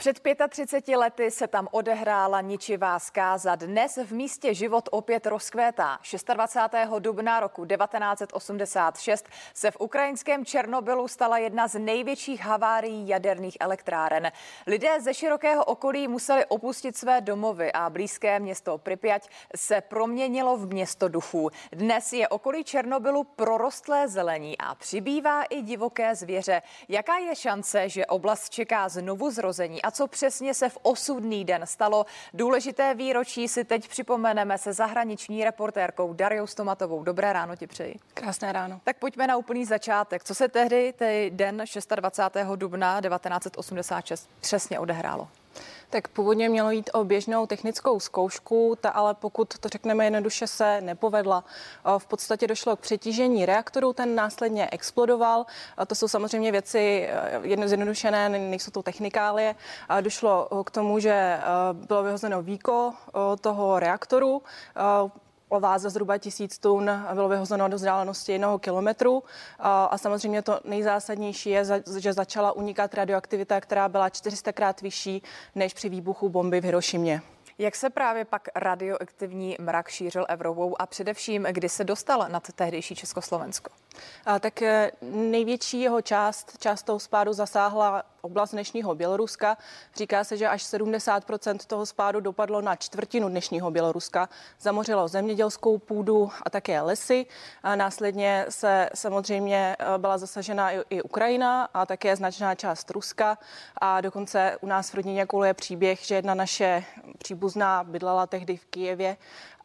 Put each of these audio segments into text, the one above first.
Před 35 lety se tam odehrála ničivá zkáza. Dnes v místě život opět rozkvétá. 26. dubna roku 1986 se v ukrajinském Černobylu stala jedna z největších havárií jaderných elektráren. Lidé ze širokého okolí museli opustit své domovy a blízké město Pripyat se proměnilo v město duchů. Dnes je okolí Černobylu prorostlé zelení a přibývá i divoké zvěře. Jaká je šance, že oblast čeká znovu zrození a co přesně se v osudný den stalo. Důležité výročí si teď připomeneme se zahraniční reportérkou Dariou Stomatovou. Dobré ráno ti přeji. Krásné ráno. Tak pojďme na úplný začátek. Co se tehdy, ten den 26. dubna 1986 přesně odehrálo? Tak původně mělo jít o běžnou technickou zkoušku, ta ale pokud to řekneme jednoduše se nepovedla. V podstatě došlo k přetížení reaktoru, ten následně explodoval. To jsou samozřejmě věci eh, jedno zjednodušené, nejsou to technikálie. Došlo k tomu, že eh, bylo vyhozeno víko eh, toho reaktoru o váze zhruba tisíc tun bylo vyhozeno do vzdálenosti jednoho kilometru. A samozřejmě to nejzásadnější je, že začala unikat radioaktivita, která byla 400 krát vyšší než při výbuchu bomby v Hirošimě. Jak se právě pak radioaktivní mrak šířil Evropou a především, kdy se dostal nad tehdejší Československo? A tak eh, největší jeho část, část toho spádu zasáhla oblast dnešního Běloruska. Říká se, že až 70% toho spádu dopadlo na čtvrtinu dnešního Běloruska. Zamořilo zemědělskou půdu a také lesy. A následně se samozřejmě eh, byla zasažena i Ukrajina a také značná část Ruska. A dokonce u nás v rodině koluje příběh, že jedna naše příbuzná bydlela tehdy v Kijevě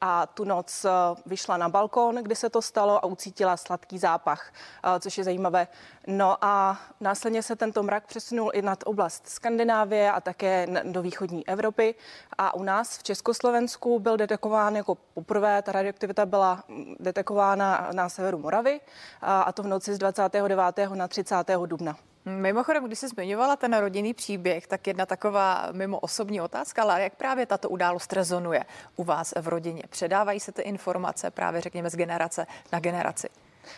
a tu noc eh, vyšla na balkon, kde se to stalo a ucítila sladký zápach, eh, což je zajímavé. No a následně se tento mrak přesunul i nad oblast Skandinávie a také do východní Evropy. A u nás v Československu byl detekován jako poprvé, ta radioaktivita byla mm, detekována na severu Moravy a to v noci z 29. na 30. dubna. Mimochodem, když jsi zmiňovala ten rodinný příběh, tak jedna taková mimo osobní otázka, ale jak právě tato událost rezonuje u vás v rodině? Předávají se ty informace právě, řekněme, z generace na generaci?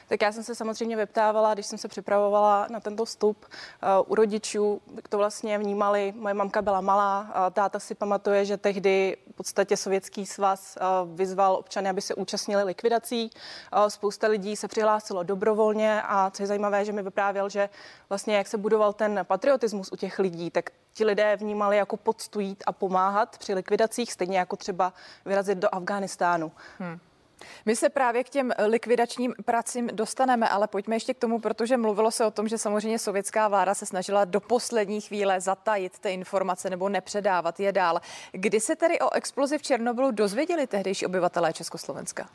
Tak já jsem se samozřejmě vyptávala, když jsem se připravovala na tento vstup uh, u rodičů, to vlastně vnímali, moje mamka byla malá, a táta si pamatuje, že tehdy v podstatě sovětský svaz uh, vyzval občany, aby se účastnili likvidací. Uh, spousta lidí se přihlásilo dobrovolně a co je zajímavé, že mi vyprávěl, že vlastně jak se budoval ten patriotismus u těch lidí, tak ti lidé vnímali jako poctu a pomáhat při likvidacích, stejně jako třeba vyrazit do Afghánistánu. Hmm. My se právě k těm likvidačním pracím dostaneme, ale pojďme ještě k tomu, protože mluvilo se o tom, že samozřejmě sovětská vláda se snažila do poslední chvíle zatajit ty informace nebo nepředávat je dál. Kdy se tedy o explozi v Černobylu dozvěděli tehdejší obyvatelé Československa?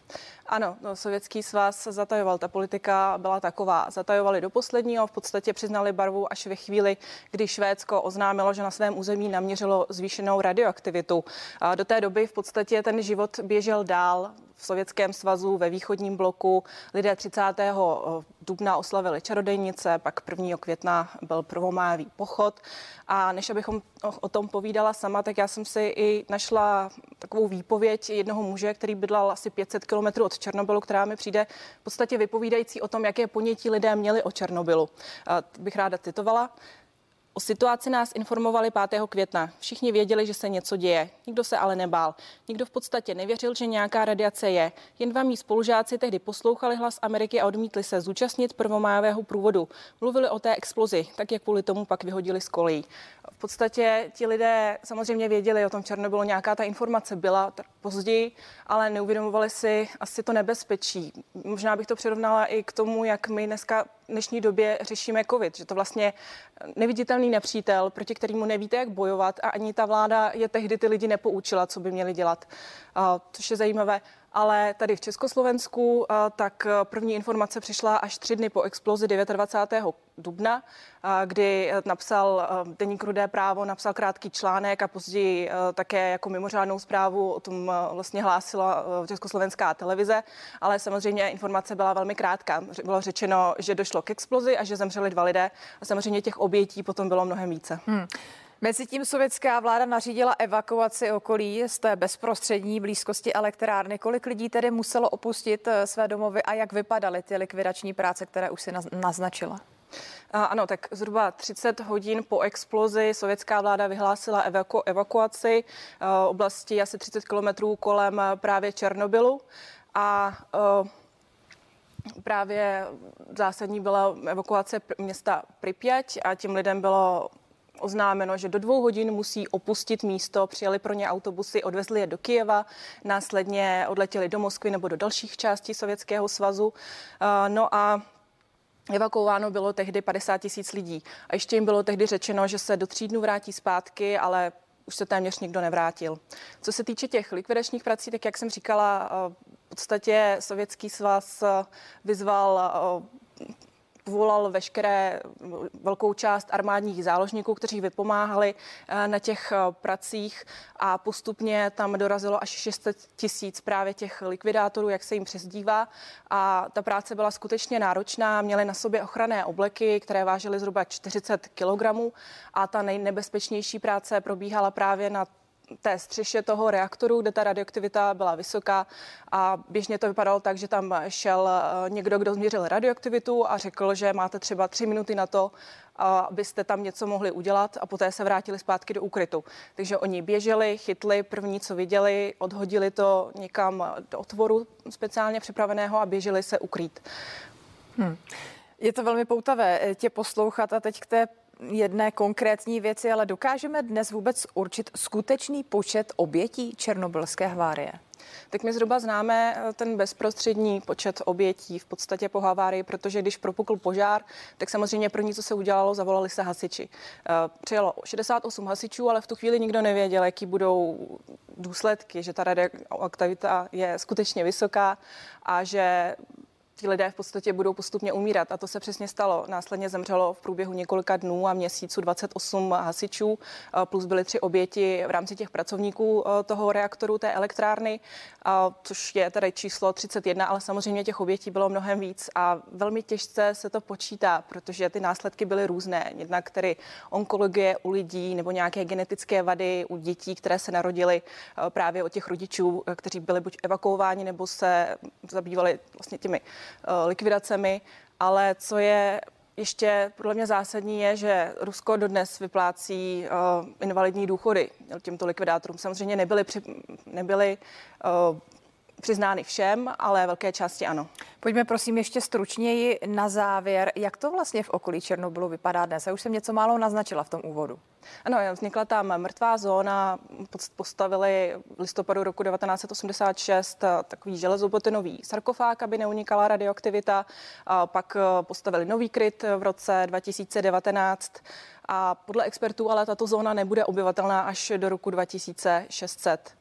Ano, no, sovětský svaz zatajoval. Ta politika byla taková. Zatajovali do posledního, v podstatě přiznali barvu až ve chvíli, kdy Švédsko oznámilo, že na svém území naměřilo zvýšenou radioaktivitu. A do té doby v podstatě ten život běžel dál v Sovětském svazu, ve východním bloku. Lidé 30. Eh, dubna oslavili čarodejnice, pak 1. května byl prvomájový pochod. A než abychom o tom povídala sama, tak já jsem si i našla takovou výpověď jednoho muže, který bydlel asi 500 kilometrů od Černobylu, která mi přijde v podstatě vypovídající o tom, jaké ponětí lidé měli o Černobylu. Bych ráda citovala. O situaci nás informovali 5. května. Všichni věděli, že se něco děje. Nikdo se ale nebál. Nikdo v podstatě nevěřil, že nějaká radiace je. Jen dva mý spolužáci tehdy poslouchali hlas Ameriky a odmítli se zúčastnit prvomájového průvodu. Mluvili o té explozi, tak jak kvůli tomu pak vyhodili z kolejí. V podstatě ti lidé samozřejmě věděli o tom Černobylu, nějaká ta informace byla později, ale neuvědomovali si asi to nebezpečí. Možná bych to přirovnala i k tomu, jak my dneska dnešní době řešíme COVID, že to vlastně neviditelný nepřítel, proti kterému nevíte, jak bojovat a ani ta vláda je tehdy ty lidi nepoučila, co by měli dělat, což je zajímavé ale tady v Československu tak první informace přišla až tři dny po explozi 29. dubna, kdy napsal Deník Rudé právo, napsal krátký článek a později také jako mimořádnou zprávu o tom vlastně hlásila československá televize, ale samozřejmě informace byla velmi krátká. Bylo řečeno, že došlo k explozi a že zemřeli dva lidé a samozřejmě těch obětí potom bylo mnohem více. Hmm. Mezitím sovětská vláda nařídila evakuaci okolí z té bezprostřední blízkosti elektrárny. Kolik lidí tedy muselo opustit eh, své domovy a jak vypadaly ty likvidační práce, které už si naznačila? Ano, tak zhruba 30 hodin po explozi sovětská vláda vyhlásila evaku- evakuaci oblasti asi 30 kilometrů kolem právě Černobylu a právě zásadní byla evakuace města Pripyat a tím lidem bylo oznámeno, že do dvou hodin musí opustit místo. Přijeli pro ně autobusy, odvezli je do Kijeva, následně odletěli do Moskvy nebo do dalších částí Sovětského svazu. No a Evakuováno bylo tehdy 50 tisíc lidí. A ještě jim bylo tehdy řečeno, že se do tří dnů vrátí zpátky, ale už se téměř nikdo nevrátil. Co se týče těch likvidačních prací, tak jak jsem říkala, v podstatě Sovětský svaz vyzval povolal veškeré velkou část armádních záložníků, kteří vypomáhali eh, na těch eh, pracích a postupně tam dorazilo až 600 tisíc právě těch likvidátorů, jak se jim přezdívá. A ta práce byla skutečně náročná, měli na sobě ochranné obleky, které vážily zhruba 40 kilogramů a ta nejnebezpečnější práce probíhala právě na té střeše toho reaktoru, kde ta radioaktivita byla vysoká a běžně to vypadalo tak, že tam šel eh, někdo, kdo změřil radioaktivitu a řekl, že máte třeba tři minuty na to, abyste tam něco mohli udělat a poté se vrátili zpátky do úkrytu. Takže oni běželi, chytli první, co viděli, odhodili to někam do otvoru speciálně připraveného a běželi se ukrýt. Hmm. Je to velmi poutavé eh, tě poslouchat a teď k té jedné konkrétní věci, ale dokážeme dnes vůbec určit skutečný počet obětí černobylské havárie? Tak my zhruba známe eh, ten bezprostřední počet obětí v podstatě po havárii, protože když propukl požár, tak samozřejmě první, co se udělalo, zavolali se hasiči. Eh, přijelo 68 hasičů, ale v tu chvíli nikdo nevěděl, jaký budou důsledky, že ta radioaktivita je skutečně vysoká a že ti lidé v podstatě budou postupně umírat. A to se přesně stalo. Následně zemřelo v průběhu několika dnů a měsíců 28 hasičů, eh, plus byly tři oběti v rámci těch pracovníků eh, toho reaktoru, té elektrárny, což je tedy číslo 31, ale samozřejmě těch obětí bylo mnohem víc a velmi těžce se to počítá, protože ty následky byly různé. Jednak tedy onkologie u lidí nebo nějaké genetické vady u dětí, které se narodily eh, právě od těch rodičů, kteří byli buď evakuováni nebo se zabývali vlastně těmi likvidacemi, ale co je ještě podle mě zásadní je, že Rusko dodnes vyplácí uh, invalidní důchody těmto likvidátorům. Samozřejmě nebyly, při, nebyly uh, přiznány všem, ale velké části ano. Pojďme prosím ještě stručněji na závěr, jak to vlastně v okolí Černobylu vypadá dnes. Já už jsem něco málo naznačila v tom úvodu. Ano, vznikla tam mrtvá zóna, postavili v listopadu roku 1986 takový železobotonový sarkofág, aby neunikala radioaktivita, a pak eh, postavili nový kryt v roce 2019 a podle expertů ale tato zóna nebude obyvatelná až do roku 2600.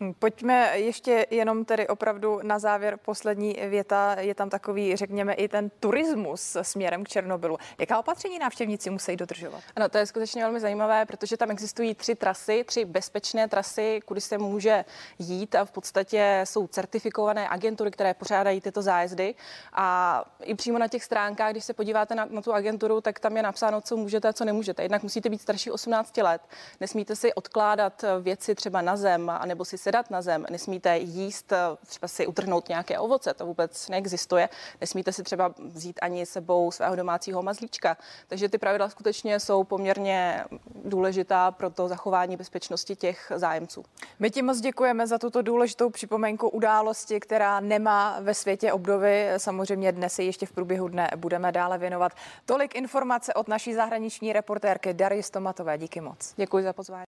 Hm, pojďme ještě jenom tedy opravdu na závěr poslední věta. Je tam takový, řekněme, i ten turismus směrem k Černobylu. Jaká opatření návštěvníci musí dodržovat? Ano, to je skutečně velmi zajímavé, protože tam existují tři trasy, tři bezpečné trasy, kudy se může jít a v podstatě jsou certifikované agentury, které pořádají tyto zájezdy. A i přímo na těch stránkách, když se podíváte na, na tu agenturu, tak tam je napsáno, co můžete a co nemůžete. Jednak musíte být starší 18 let, nesmíte si odkládat věci třeba na zem, anebo si sedat na zem, nesmíte jíst, třeba si utrhnout nějaké ovoce, to vůbec neexistuje. Nesmíte si třeba vzít ani sebou svého domácího mazlíčka. Takže ty pravidla skutečně jsou poměrně důležitá pro to zachování bezpečnosti těch zájemců. My ti moc děkujeme za tuto důležitou připomenku události, která nemá ve světě obdovy. Samozřejmě dnes se ještě v průběhu dne budeme dále věnovat. Tolik informace od naší zahraniční reportérky Dary Stomatové. Díky moc. Děkuji za pozvání.